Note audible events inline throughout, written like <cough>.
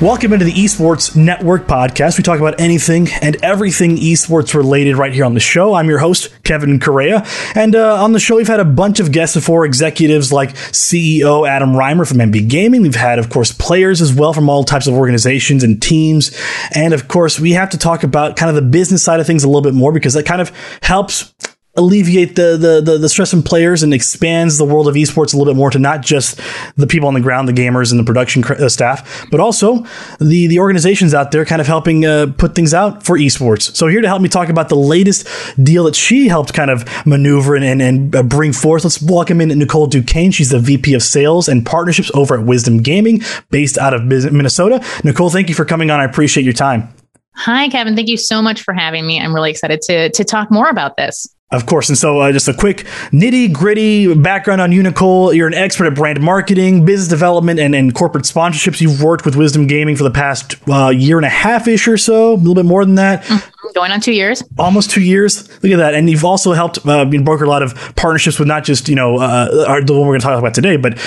Welcome into the Esports Network podcast. We talk about anything and everything esports related right here on the show. I'm your host, Kevin Correa. And uh, on the show, we've had a bunch of guests before, executives like CEO Adam Rymer from Envy Gaming. We've had, of course, players as well from all types of organizations and teams. And of course, we have to talk about kind of the business side of things a little bit more because that kind of helps alleviate the, the, the the stress from players and expands the world of esports a little bit more to not just the people on the ground, the gamers and the production uh, staff, but also the the organizations out there, kind of helping uh, put things out for esports. So here to help me talk about the latest deal that she helped kind of maneuver and and, and uh, bring forth. Let's welcome in Nicole Duquesne. She's the VP of Sales and Partnerships over at Wisdom Gaming, based out of Minnesota. Nicole, thank you for coming on. I appreciate your time. Hi, Kevin. Thank you so much for having me. I'm really excited to to talk more about this. Of course. And so, uh, just a quick nitty gritty background on Unicole. You're an expert at brand marketing, business development, and, and corporate sponsorships. You've worked with Wisdom Gaming for the past uh, year and a half ish or so, a little bit more than that. Mm-hmm. Going on two years. Almost two years. Look at that. And you've also helped uh, broker a lot of partnerships with not just, you know, uh, our, the one we're going to talk about today, but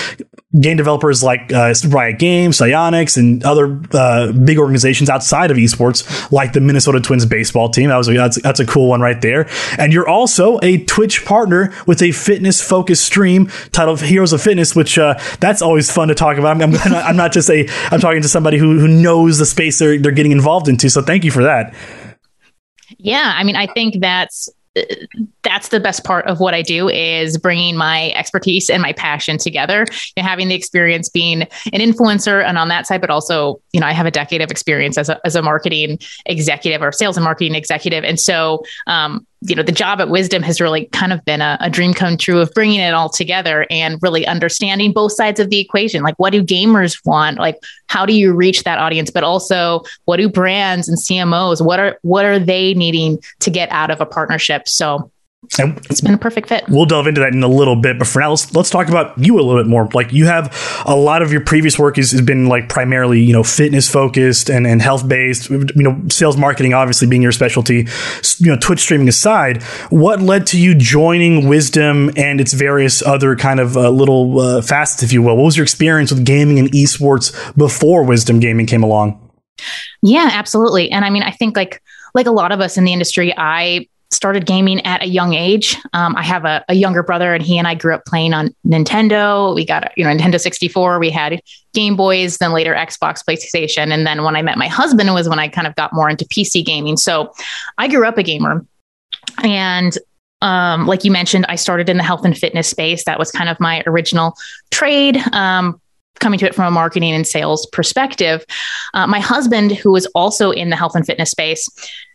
game developers like uh, Riot Games, Psyonix, and other uh, big organizations outside of esports, like the Minnesota Twins baseball team. That was a, that's, that's a cool one right there. And you're also a Twitch partner with a fitness focused stream titled Heroes of Fitness, which uh, that's always fun to talk about. I'm, I'm, <laughs> I'm not just a I'm talking to somebody who who knows the space they're they're getting involved into. So thank you for that. Yeah, I mean, I think that's that's the best part of what I do is bringing my expertise and my passion together and having the experience being an influencer and on that side, but also, you know, I have a decade of experience as a, as a marketing executive or sales and marketing executive. And so, um, you know, the job at Wisdom has really kind of been a, a, dream come true of bringing it all together and really understanding both sides of the equation. Like, what do gamers want? Like, how do you reach that audience? But also, what do brands and CMOs? What are what are they needing to get out of a partnership? So and it's been a perfect fit. We'll delve into that in a little bit, but for now, let's let's talk about you a little bit more. Like you have a lot of your previous work has, has been like primarily you know fitness focused and, and health based. You know, sales marketing obviously being your specialty. You know, Twitch streaming aside, what led to you joining Wisdom and its various other kind of uh, little uh, facets, if you will? What was your experience with gaming and esports before Wisdom Gaming came along? Yeah, absolutely. And I mean, I think like like a lot of us in the industry, I started gaming at a young age. Um, I have a, a, younger brother, and he and I grew up playing on Nintendo. We got you know Nintendo 64. We had Game Boys, then later Xbox, PlayStation, and then when I met my husband it was when I kind of got more into PC gaming. So I grew up a gamer, and um, like you mentioned, I started in the health and fitness space. That was kind of my original trade. Um, coming to it from a marketing and sales perspective. Uh, my husband, who was also in the health and fitness space,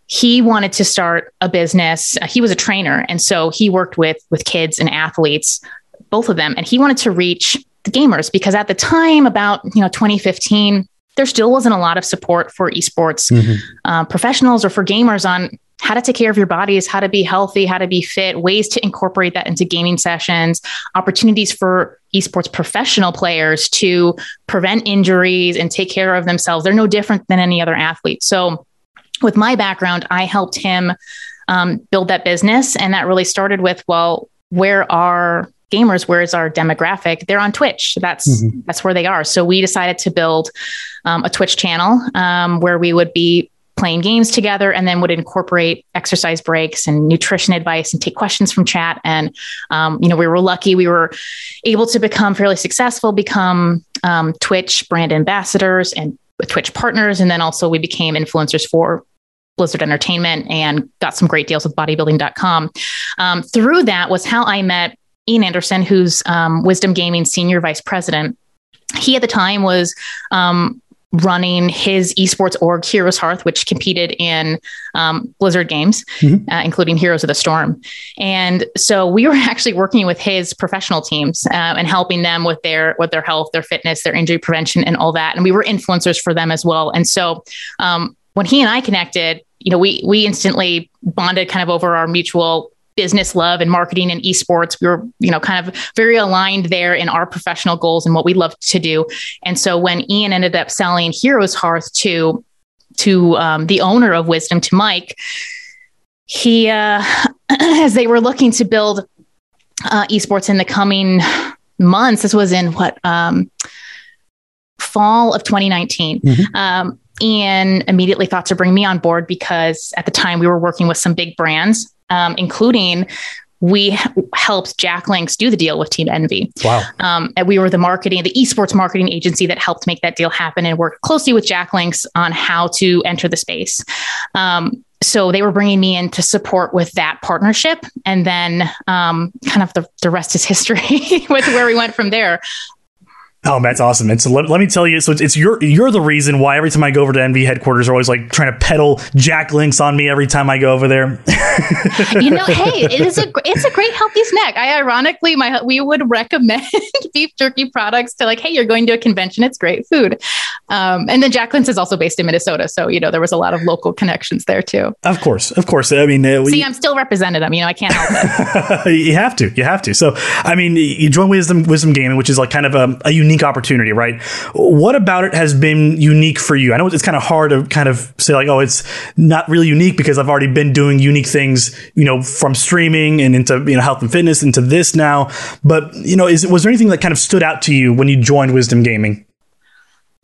he wanted to start a business. He was a trainer, and so he worked with with kids and athletes, both of them, and he wanted to reach the gamers because at the time, about you know 2015, there still wasn't a lot of support for esports mm-hmm. uh, professionals or for gamers on how to take care of your bodies, how to be healthy, how to be fit, ways to incorporate that into gaming sessions, opportunities for esports professional players to prevent injuries and take care of themselves. They're no different than any other athlete. So with my background, I helped him um, build that business. And that really started with, well, where are gamers? Where is our demographic? They're on Twitch. That's mm-hmm. that's where they are. So we decided to build um, a Twitch channel um, where we would be playing games together and then would incorporate exercise breaks and nutrition advice and take questions from chat and um, you know we were lucky we were able to become fairly successful become um, twitch brand ambassadors and twitch partners and then also we became influencers for Blizzard Entertainment and got some great deals with bodybuilding.com. Um, through that was how I met Ian Anderson, who's um, Wisdom Gaming Senior Vice President. He at the time was um, running his esports org, Heroes Hearth, which competed in um, Blizzard games, mm-hmm. uh, including Heroes of the Storm. And so we were <laughs> actually working with his professional teams uh, and helping them with their with their health, their fitness, their injury prevention, and all that. And we were influencers for them as well. And so um, when he and I connected, you know, we we instantly bonded kind of over our mutual business love and marketing and esports. We were, you know, kind of very aligned there in our professional goals and what we love to do. And so when Ian ended up selling Heroes Hearth to to um, the owner of Wisdom, to Mike, he, uh, <clears throat> as they were looking to build uh, esports in the coming months, this was in what um, fall of 2019. Mm-hmm. Um, and immediately thought to bring me on board because at the time we were working with some big brands, um, including we helped Jack Links do the deal with Team Envy. Wow. Um, and we were the marketing, the esports marketing agency that helped make that deal happen and worked closely with Jack Links on how to enter the space. Um, so they were bringing me in to support with that partnership and then um, kind of the, the rest is history <laughs> with where we went from there Oh, that's awesome! And so let, let me tell you, so it's, it's you're you're the reason why every time I go over to Envy headquarters, are always like trying to peddle Jack Links on me every time I go over there. <laughs> you know, hey, it is a it's a great healthy snack. I ironically, my we would recommend <laughs> beef jerky products to like, hey, you're going to a convention, it's great food. Um, and then Jack Links is also based in Minnesota, so you know there was a lot of local connections there too. Of course, of course. I mean, uh, we, see, I'm still represented. I mean, you know, I can't help it. <laughs> you have to, you have to. So, I mean, you join Wisdom Wisdom Gaming, which is like kind of a, a unique unique opportunity, right? What about it has been unique for you? I know it's kind of hard to kind of say like, oh, it's not really unique because I've already been doing unique things, you know, from streaming and into you know health and fitness into this now. But you know, is was there anything that kind of stood out to you when you joined Wisdom Gaming?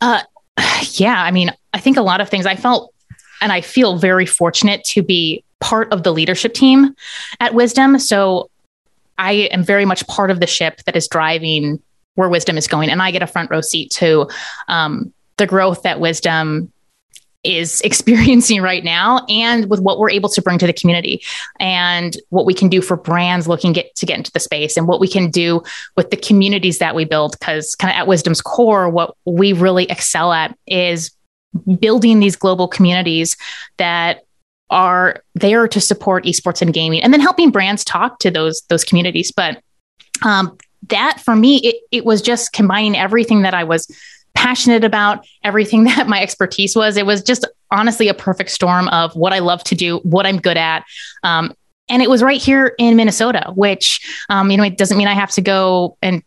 Uh, <sighs> yeah. I mean, I think a lot of things. I felt and I feel very fortunate to be part of the leadership team at Wisdom. So I am very much part of the ship that is driving where wisdom is going and i get a front row seat to um, the growth that wisdom is <laughs> experiencing right now and with what we're able to bring to the community and what we can do for brands looking get, to get into the space and what we can do with the communities that we build. Because kind of at wisdom's core what we really excel at is building these global communities that are there to support esports and gaming and then helping brands talk to those those communities. But um, that for me, it, it was just combining everything that I was passionate about, everything <laughs> that my expertise was. It was just honestly a perfect storm of what I love to do, what I'm good at. Um, and it was right here in Minnesota, which, um, you know, it doesn't mean I have to go and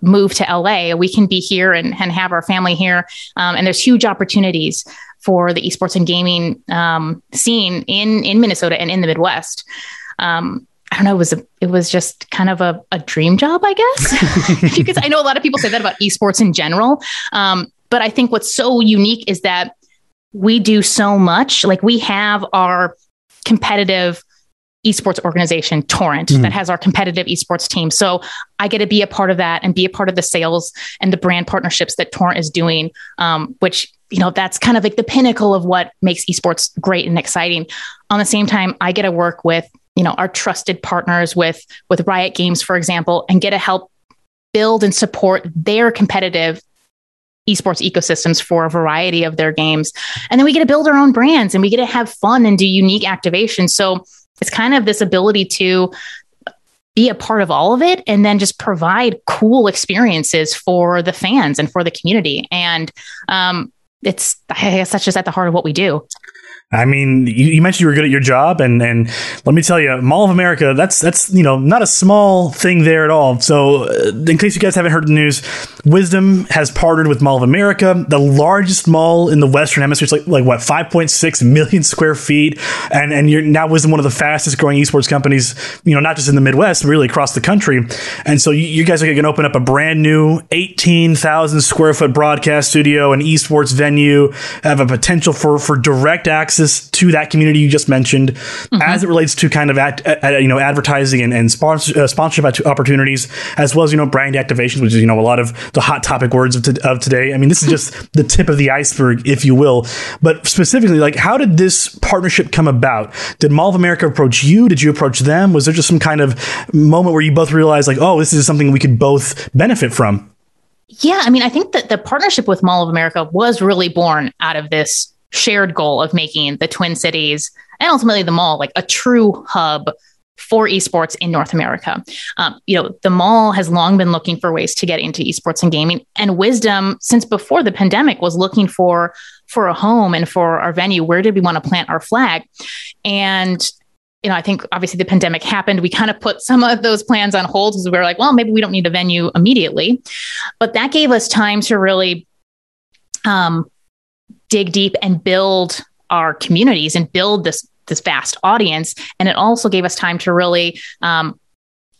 move to LA. We can be here and, and have our family here. Um, and there's huge opportunities for the esports and gaming um, scene in, in Minnesota and in the Midwest. Um, I don't know, it was a, it was just kind of a, a dream job, I guess. <laughs> <laughs> because I know a lot of people say that about esports in general. Um, but I think what's so unique is that we do so much. Like we have our competitive esports organization, Torrent, mm that has our competitive esports team. So I get to be a part of that and be a part of the sales and the brand partnerships that Torrent is doing, um, which you know that's kind of like the pinnacle of what makes esports great and exciting. On the same time, I get to work with you know our trusted partners with with riot games for example and get to help build and support their competitive esports ecosystems for a variety of their games. And then we get to build our own brands and we get to have fun and do unique activations. So it's kind of this ability to be a part of all of it and then just provide cool experiences for the fans and for the community. And um, it's i guess that's just at the heart of what we do I mean, you, you, mentioned you were good at your job, and and let me tell you, Mall of America, that's that's you know not a small thing there at all. So, uh, in case you guys haven't heard the news, Wisdom has partnered with Mall of America, the largest mall in the Western Hemisphere. It's like like what five point six million square feet, and and you're now Wisdom one of the fastest growing esports companies. You know, not just in the Midwest, really across the country. And so you, you guys are going to open up a brand new eighteen thousand square foot broadcast studio and esports venue. Have a potential for for direct access access to that community you just mentioned mm-hmm. as it relates to kind of at, at, you know advertising and, and sponsor, uh, sponsorship opportunities as well as you know brand activations which is you know a lot of the hot topic words of, to, of today. I mean this is just <laughs> the tip of the iceberg if you will. But specifically like how did this partnership come about? Did mall of america approach you? Did you approach them? Was there just some kind of moment where you both realized like oh this is something we could both benefit from? Yeah, I mean, I think that the partnership with Mall of America was really born out of this shared goal of making the Twin Cities and ultimately the mall like a true hub for esports in North America. Um, you know, the mall has long been looking for ways to get into esports and gaming, and Wisdom, since before the pandemic, was looking for for a home and for our venue. Where did we want to plant our flag? And you know, I think obviously the pandemic happened. We kind of put some of those plans on hold because we were like, well, maybe we don't need a venue immediately, but that gave us time to really um, dig deep and build our communities and build this this vast audience. And it also gave us time to really um,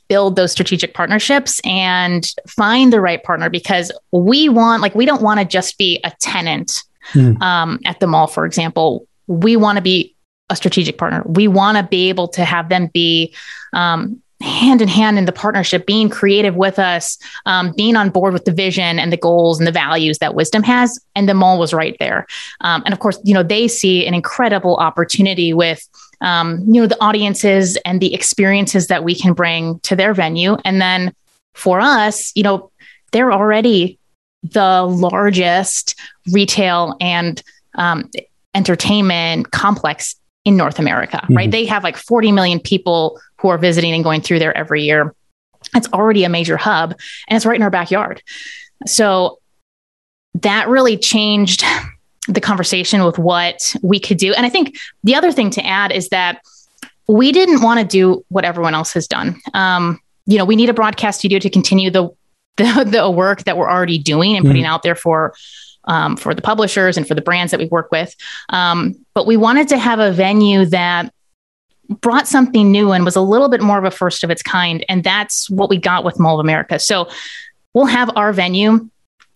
build those strategic partnerships and find the right partner because we want like we don't want to just be a tenant mm. um, at the mall for example. We want to be a strategic partner. We want to be able to have them be um, hand in hand in the partnership, being creative with us, um, being on board with the vision and the goals and the values that Wisdom has. And the mall was right there. Um, and of course, you know, they see an incredible opportunity with, um, you know, the audiences and the experiences that we can bring to their venue. And then for us, you know, they're already the largest retail and um, entertainment complex in North America, mm-hmm. right? They have like 40 million people who are visiting and going through there every year. It's already a major hub and it's right in our backyard. So that really changed the conversation with what we could do. And I think the other thing to add is that we didn't want to do what everyone else has done. Um, you know, we need a broadcast studio to continue the <laughs> the, the work that we're already doing and putting mm-hmm. out there for um, for the publishers and for the brands that we work with. Um, but we wanted to have a venue that brought something new and was a little bit more of a first of its kind. And that's what we got with Mall of America. So we'll have our venue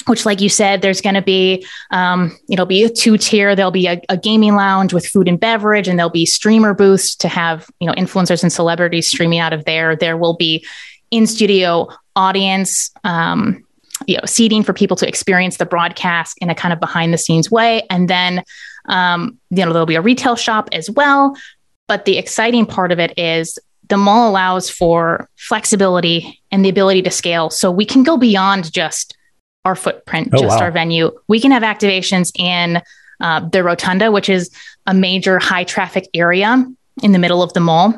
which like you said there's going to be um, it'll be a two tier there'll be a, a, gaming lounge with food and beverage and there'll be streamer booths to have you know influencers and celebrities streaming out of there there will be in studio audience um, you know seating for people to experience the broadcast in a kind of behind the scenes way and then um, you know there'll be a retail shop as well but the exciting part of it is the mall allows for flexibility and the ability to scale. So we can go beyond just our footprint, oh, just wow. our venue. We can have activations in uh, the rotunda, which is a major high traffic area in the middle of the mall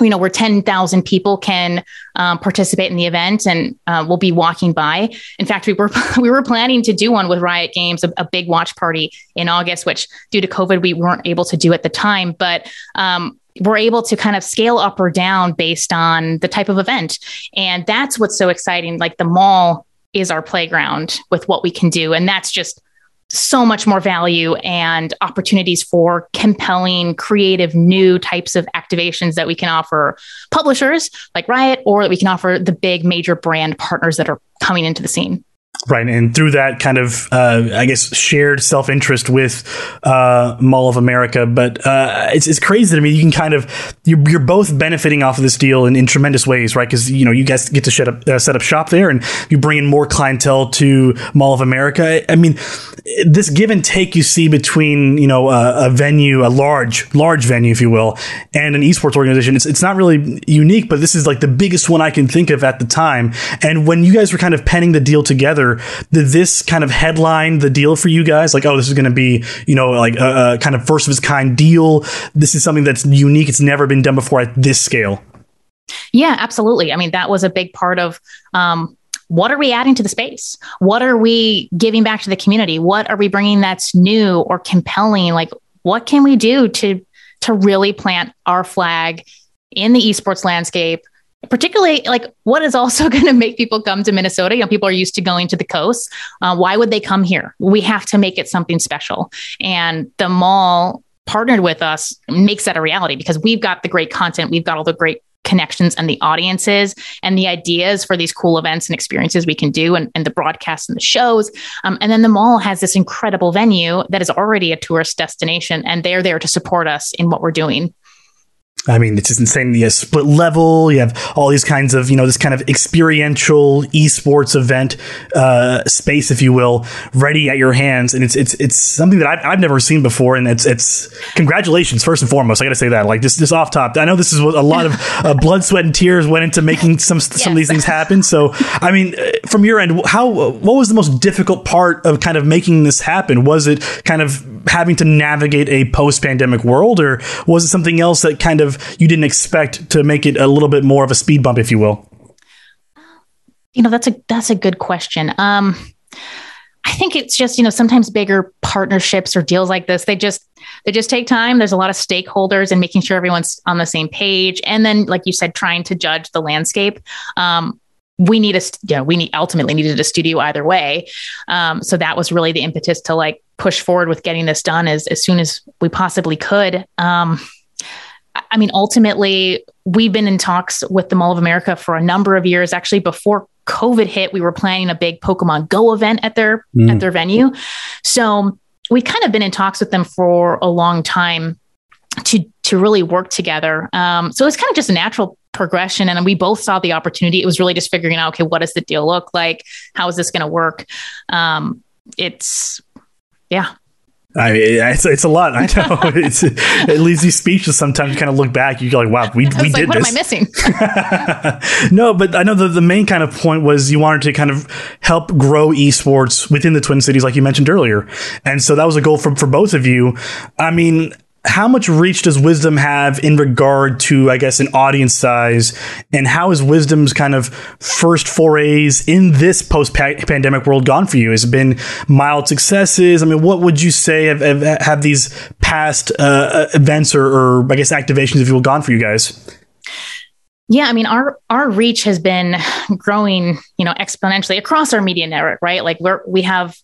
you know where 10,000 people can um, participate in the event and uh, we'll be walking by. In fact we were <laughs> we were planning to do one with riot games a, a, big watch party in august which due to covid we weren't able to do at the time. But um, we're able to kind of scale up or down based on the type of event. And that's what's so exciting. Like the mall is our playground with what we can do. And that's just so much more value and opportunities for compelling, creative, new types of activations that we can offer publishers like Riot or that we can offer the big major brand partners that are coming into the scene. Right, and through that kind of, uh, I guess, shared self interest with uh, Mall of America, but uh, it's, it's crazy to me. You can kind of you're, you're both benefiting off of this deal in, in tremendous ways, right? Because you know you guys get to set up uh, set up shop there, and you bring in more clientele to Mall of America. I mean, this give and take you see between you know a, a venue, a large large venue, if you will, and an esports organization. It's it's not really unique, but this is like the biggest one I can think of at the time. And when you guys were kind of penning the deal together did this kind of headline the deal for you guys? Like, oh, this is going to be, you know, like a, a kind of first of its kind deal. This is something that's unique. It's never been done before at this scale. Yeah, absolutely. I mean, that was a big part of um, what are we adding to the space? What are we giving back to the community? What are we bringing that's new or compelling? Like, what can we do to to really plant our flag in the esports landscape particularly like what is also <laughs> going to make people come to Minnesota? You know, people are used to going to the coast. Uh, why would they come here? We have to make it something special. And the mall partnered with us makes that a reality because we've got the great content, we've got all the great connections and the audiences and the ideas for these cool events and experiences we can do and, and the broadcasts and the shows. Um, and then the mall has this incredible venue that is already a tourist destination and they're there to support us in what we're doing. I mean, it's just insane. You have split level. You have all these kinds of, you know, this kind of experiential esports event uh, space, if you will, ready at your hands, and it's it's it's something that I've, I've never seen before. And it's it's congratulations first and foremost. I got to say that, like just just off top. I know this is a lot of uh, <laughs> blood, sweat, and tears went into making some yes. some of these things happen. So, I mean, uh, from your end, how what was the most difficult part of kind of making this happen? Was it kind of having to navigate a post pandemic world, or was it something else that kind of you didn't expect to make it a little bit more of a speed bump, if you will? You know, that's a that's a good question. Um, I think it's just you know sometimes bigger partnerships or deals like this they just they just take time. There's a lot of stakeholders and making sure everyone's on the same page, and then like you said, trying to judge the landscape. Um, we need a you know we need ultimately needed a studio either way um, so that was really the impetus to like push forward with getting this done as as soon as we possibly could um, I mean, ultimately, we've been in talks with the Mall of America for a number of years. Actually, before COVID hit, we were planning a big Pokemon Go event at their mm. at their venue. So we've kind of been in talks with them for a long time to to really work together. Um, so it's kind of just a natural progression, and we both saw the opportunity. It was really just figuring out, okay, what does the deal look like? How is this going to work? Um, it's yeah, I mean, it's, it's a lot. I know <laughs> it's, it leaves you speechless sometimes. You kind of look back, you're like, "Wow, we, we like, did what this." What am I missing? <laughs> no, but I know the the main kind of point was you wanted to kind of help grow esports within the Twin Cities, like you mentioned earlier, and so that was a goal for for both of you. I mean, how much reach does wisdom have in regard to i guess an audience size? And how is wisdom's kind of first forays in this post-pandemic world gone for you? Has it been mild successes? I mean what would you say have, have, have these past uh, events or, or i guess activations if you will gone for you guys? Yeah, I mean our our reach has been growing, you know, exponentially across our media network, right? Like we're we have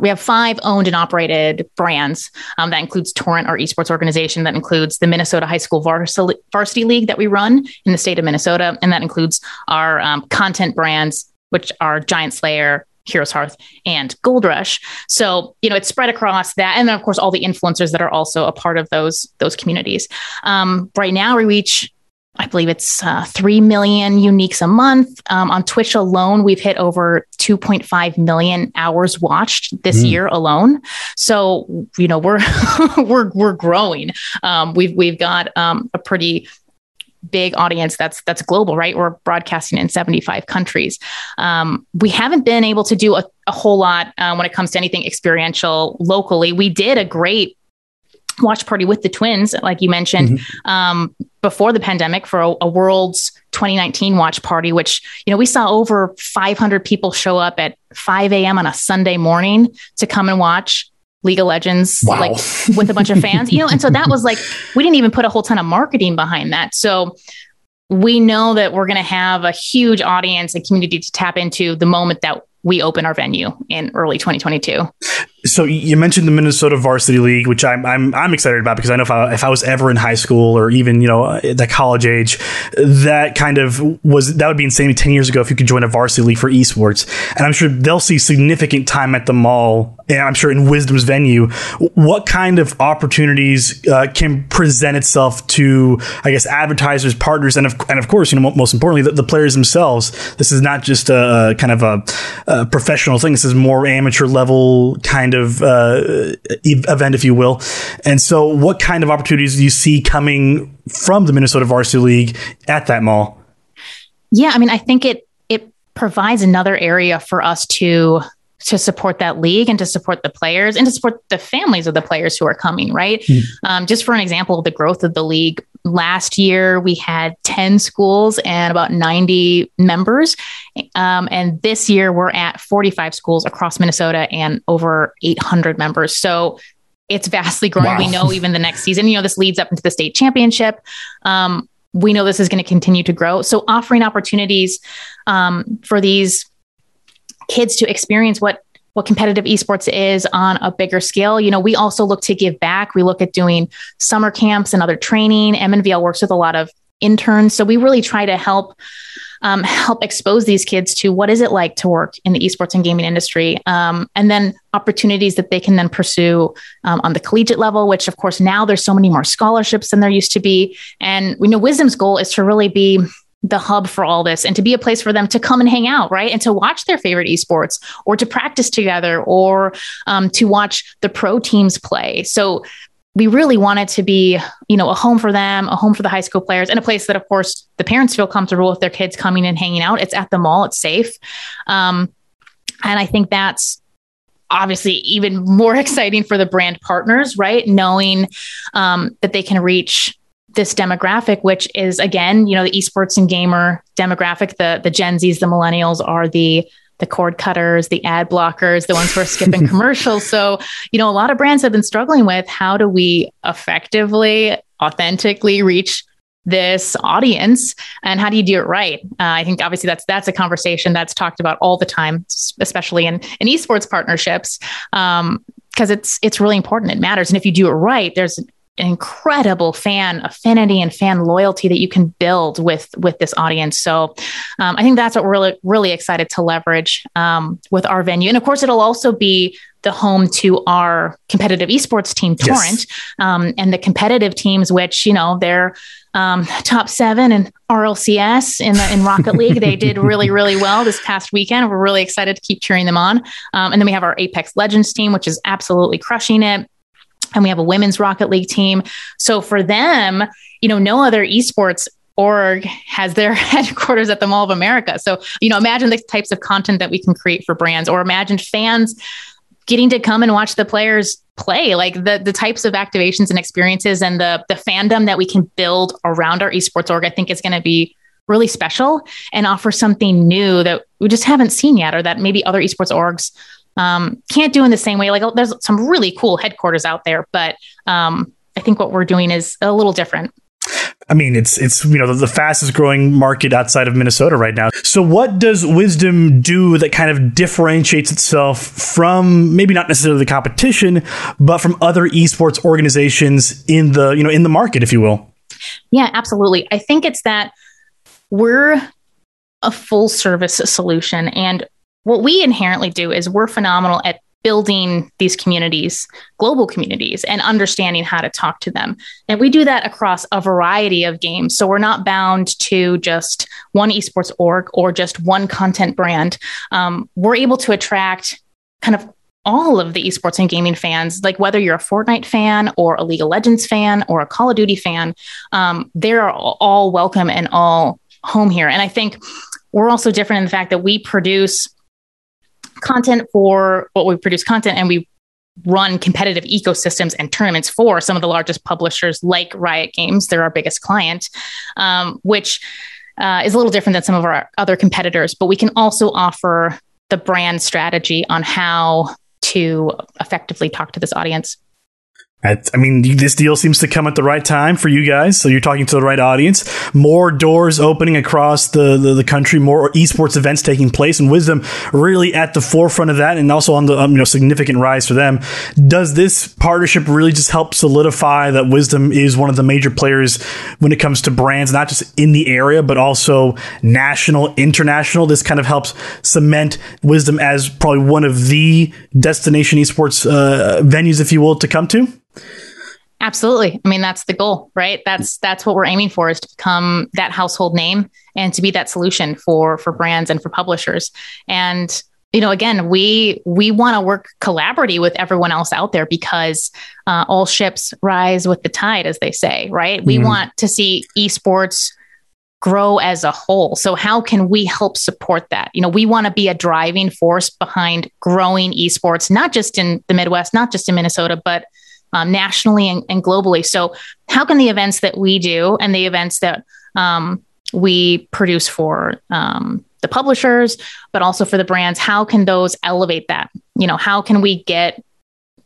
we have five owned and operated brands. Um, that includes Torrent, our esports organization. That includes the Minnesota High School Varsity, Varsity League that we run in the state of Minnesota, and that includes our um, content brands, which are Giant Slayer, Heroes Hearth, and Gold Rush. So you know it's spread across that, and then of course all the influencers that are also a part of those those communities. Um, right now, we reach I believe it's uh, 3 million uniques a month. Um, on Twitch alone, we've hit over 2.5 million hours watched this mm. year alone. So, you know, we're, <laughs> we're, we're growing. Um, we've, we've got um, a pretty big audience that's that's global right we're broadcasting in 75 countries um, we haven't been able to do a, a whole lot uh, when it comes to anything experiential locally we did a great watch party with the twins, like you mentioned, mm-hmm. um, before the pandemic for a, a, World's 2019 watch party, which, you know, we saw over 500 people show up at 5 a.m. on a Sunday morning to come and watch League of Legends, wow. like with a bunch of fans, you know, and so that was like, we didn't even put a whole ton of marketing behind that. So we know that we're going to have a huge audience and community to tap into the moment that we open our venue in early 2022. So you mentioned the Minnesota Varsity League, which I'm I'm, I'm excited about because I know if I, if I was ever in high school or even you know at that college age, that kind of was that would be insane ten years ago if you could join a varsity league for esports, and I'm sure they'll see significant time at the mall, and I'm sure in Wisdom's venue. What kind of opportunities uh, can present itself to I guess advertisers, partners, and of and of course you know most importantly the, the players themselves. This is not just a, a kind of a, a professional thing. This is more amateur level kind kind of uh, event, if you will. And so, what kind of opportunities do you see coming from the Minnesota Varsity League at that mall? Yeah, I mean, I think it it provides another area for us to to support that league and to support the players and to support the families of the players who are coming, right? Mm. Um, just for an example of the growth of the league, last year we had 10 schools and about 90 members. Um, and this year we're at 45 schools across Minnesota and over 800 members. So it's vastly growing. Wow. We know even the next season, you know, this leads up into the state championship. Um, we know this is going to continue to grow. So offering opportunities um, for these kids to experience what what competitive esports is on a bigger scale. You know, we also look to give back. We look at doing summer camps and other training. MNVL works with a lot of interns, so we really try to help um, help expose these kids to what is it like to work in the esports and gaming industry, um, and then opportunities that they can then pursue um, on the collegiate level. Which, of course, now there's so many more scholarships than there used to be, and we know Wisdom's goal is to really be the hub for all this and to be a place for them to come and hang out, right? And to watch their favorite esports or to practice together or um, to watch the pro teams play. So we really want it to be, you know, a home for them, a home for the high school players, and a place that, of course, the parents feel comfortable with their kids coming and hanging out. It's at the mall, it's safe. Um, and I think that's obviously even more <laughs> exciting for the brand partners, right? Knowing um, that they can reach this demographic, which is again, you know, the esports and gamer demographic, the the Gen Zs, the millennials are the the cord cutters, the ad blockers, the ones who are skipping <laughs> commercials. So, you know, a lot of brands have been struggling with how do we effectively, authentically reach this audience and how do you do it right? Uh, i think obviously that's that's a conversation that's talked about all the time especially in in esports partnerships um, because it's it's really important. It matters. And if you do it right there's incredible fan affinity and fan loyalty that you can build with with this audience. So um, I think that's what we're really really excited to leverage um, with our venue, and of course it'll also be the home to our competitive esports team Torrent yes. um, and the competitive teams, which you know they're um, top seven in RLCS in the in Rocket League. they did really really well this past weekend. We're really excited to keep cheering them on. Um, and then we have our Apex Legends team, which is absolutely crushing it and we have a women's Rocket League team. So for them, you know, no other esports org has their <laughs> headquarters at the Mall of America. So, you know, imagine the types of content that we can create for brands, or imagine fans getting to come and watch the players play like the the types of activations and experiences and the the fandom that we can build around our esports org i think is going to be really special and offer something new that we just haven't seen yet or that maybe other esports orgs um, can't do in the same way. Like there's some really cool headquarters out there, but um, I think what we're doing is a little different. I mean, it's it's you know the, the, fastest growing market outside of Minnesota right now. So, what does Wisdom do that kind of differentiates itself from maybe not necessarily the competition, but from other esports organizations in the you know in the market, if you will? Yeah, absolutely. I think it's that we're a full service solution, and what we inherently do is we're phenomenal at building these communities, global communities, and understanding how to talk to them. And we do that across a variety of games. So we're not bound to just one esports org or just one content brand. Um, we're able to attract kind of all of the esports and gaming fans, like whether you're a Fortnite fan or a League of Legends fan or a Call of Duty fan, um, they're all welcome and all home here. And I think we're also different in the fact that we produce content for what we produce content and we run competitive ecosystems and tournaments for some of the largest publishers like Riot Games. They're our biggest client, um, which uh, is a little different than some of our other competitors, but we can also offer the brand strategy on how to effectively talk to this audience. I mean, this deal seems to come at the right time for you guys. So you're talking to the right audience. More doors opening across the, the, the country, more esports events taking place, and Wisdom really at the forefront of that, and also on the um, you know significant rise for them. Does this partnership really just help solidify that Wisdom is one of the major players when it comes to brands, not just in the area, but also national, international? This kind of helps cement Wisdom as probably one of the destination esports uh, venues, if you will, to come to. Absolutely. I mean, that's the goal, right? That's that's what we're aiming for is to become that household name and to be that solution for for brands and for publishers. And you know, again, we we want to work collaboratively with everyone else out there because uh, all ships rise with the tide, as they say, right? Mm-hmm. We want to see esports grow as a whole. So how can we help support that? You know, we want to be a driving force behind growing esports, not just in the Midwest, not just in Minnesota, but um, nationally and, and, globally. So, how can the events that we do and the events that um, we produce for um, the publishers, but also for the brands, how can those elevate that? You know, how can we get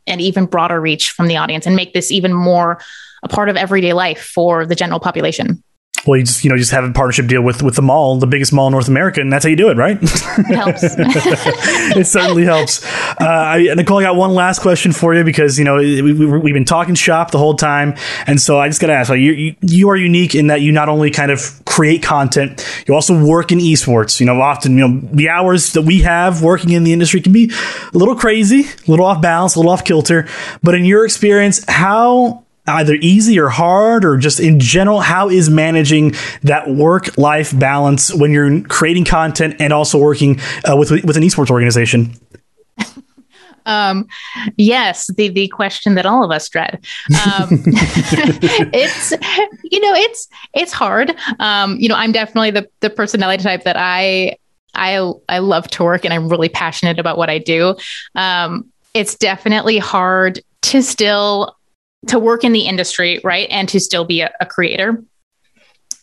an even broader reach from the audience and make this even more a part of everyday life for the general population? Well, you just you know just have a partnership deal with with the mall, the biggest mall in North America, and that's how you do it, right? It helps. <laughs> it certainly helps. Uh, I, Nicole, I got one last question for you because you know we, have we, been talking shop the whole time, and so I just got to ask: like, you, you you are unique in that you not only kind of create content, you also work in esports. You know, often you know the hours that we have working in the industry can be a little crazy, a little off balance, a little off kilter. But in your experience, how either easy or hard or just in general how is managing that work life balance when you're creating content and also working uh, with with an esports organization um, yes, the the question that all of us dread. Um, <laughs> it's you know it's it's hard. Um, you know, I'm definitely the the personality type that I I I love to work and I'm really passionate about what I do. Um, it's definitely hard to still to work in the industry, right? And to still be a, a creator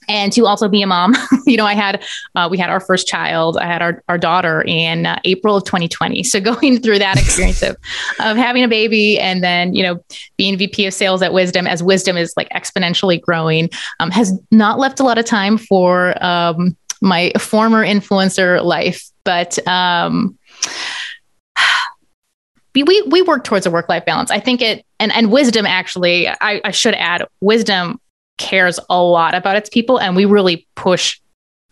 and to also be a mom. <laughs> you know, I had uh, we had our first child. I had our, our daughter in uh, April of 2020. So <laughs> going through that experience of of having a baby and then you know being VP of sales at Wisdom as Wisdom is like exponentially growing um, has not left a lot of time for um, my former influencer life, but. Um, we we work towards a work life balance. I think it and and wisdom actually. I, I should add, wisdom cares a lot about its people, and we really push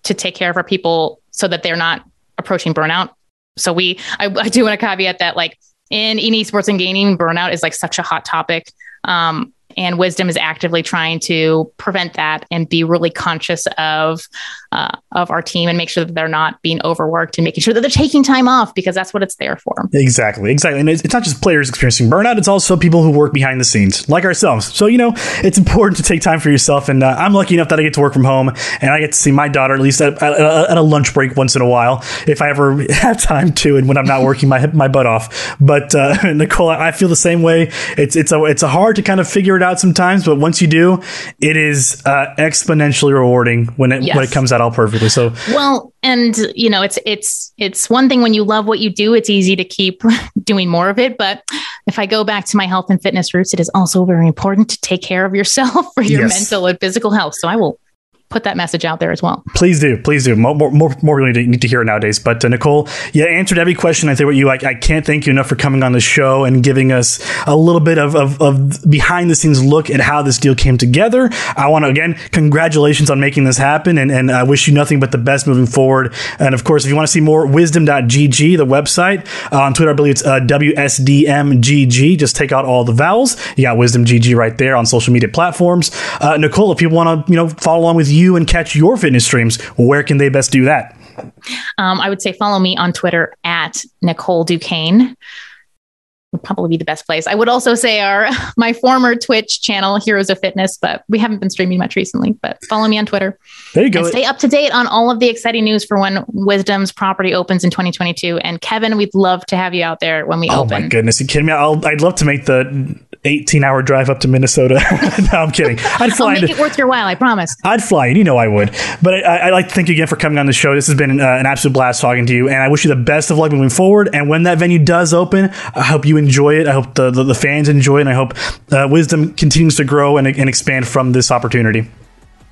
to take care of our people so that they're not approaching burnout. So we, I, I do want to caveat that like in, in esports and gaming, burnout is like such a hot topic. Um, and wisdom is actively trying to prevent that and be really conscious of uh, of our team and make sure that they're not being overworked and making sure that they're taking time off because that's what it's there for. Exactly exactly. And it's, it's not just players experiencing burnout it's also people who work behind the scenes like ourselves. So you know it's important to take time for yourself and uh, i'm lucky enough that i get to work from home and i get to see my daughter at least at, at, at, a lunch break once in a while if i ever <laughs> have time to and when i'm not working my my butt off. But uh, <laughs> nicole i feel the same way. It's it's a it's a hard to kind of figure it out sometimes but once you do it is uh, exponentially rewarding when it yes. when it comes out all perfectly. So well, and you know, it's it's it's one thing when you love what you do, it's easy to keep <laughs> doing more of it. But if I go back to my health and fitness roots, it is also very important to take care of yourself <laughs> for your yes. mental and physical health. So I will put that message out there as well. Please do, please do. More, more, more really need to hear it nowadays. But uh, Nicole, you answered every question. I think what you like. I can't thank you enough for coming on the show and giving us a little bit of, of, of behind the scenes look at how this deal came together. I want to again congratulations on making this happen, and, and I wish you nothing but the best moving forward. And of course, if you want to see more, wisdom.gg, the website uh, on Twitter, I believe it's uh, WSDMGG. Just take out all the vowels. You got Wisdom GG right there on social media platforms. Uh, Nicole, if you want to you know follow along with you you and catch your fitness streams, where can they best do that? Um, I would say follow me on Twitter at Nicole Duquesne would probably be the best place. I would also say our <laughs> my former Twitch channel, Heroes of Fitness, but we haven't been streaming much recently. But follow me on Twitter. There you go. And stay up to date on all of the exciting news for when Wisdom's property opens in 2022. And Kevin, we'd love to have you out there when we oh open. Oh my goodness, you kidding me? i would love to make the 18 hour drive up to Minnesota. <laughs> no, I'm kidding. I'd fly. I'll make it worth your while. I promise. I'd fly, and you know I would. But I, would like to thank you again for coming on the show. This has been uh, an absolute blast talking to you, and I wish you the best of luck moving forward. And when that venue does open, I hope you enjoy it. I hope the the, the fans enjoy it, and I hope uh, Wisdom continues to grow and, and expand from this opportunity.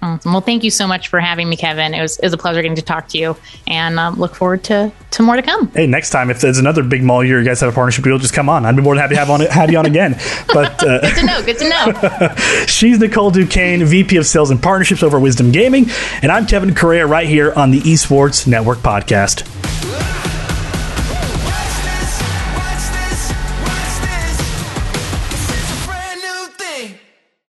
Awesome. Well, thank you so much for having me, Kevin. It was, it was a pleasure getting to talk to you, and um, look forward to, to more to come. Hey, next time if there's another big mall year, you guys have a partnership deal, just come on. I'd be more than happy to have on have you on again. <laughs> But uh, good to know. Good to know. <laughs> she's Nicole Duquesne, VP of Sales and Partnerships over Wisdom Gaming, and I'm Kevin Correa, right here on the Esports Network podcast.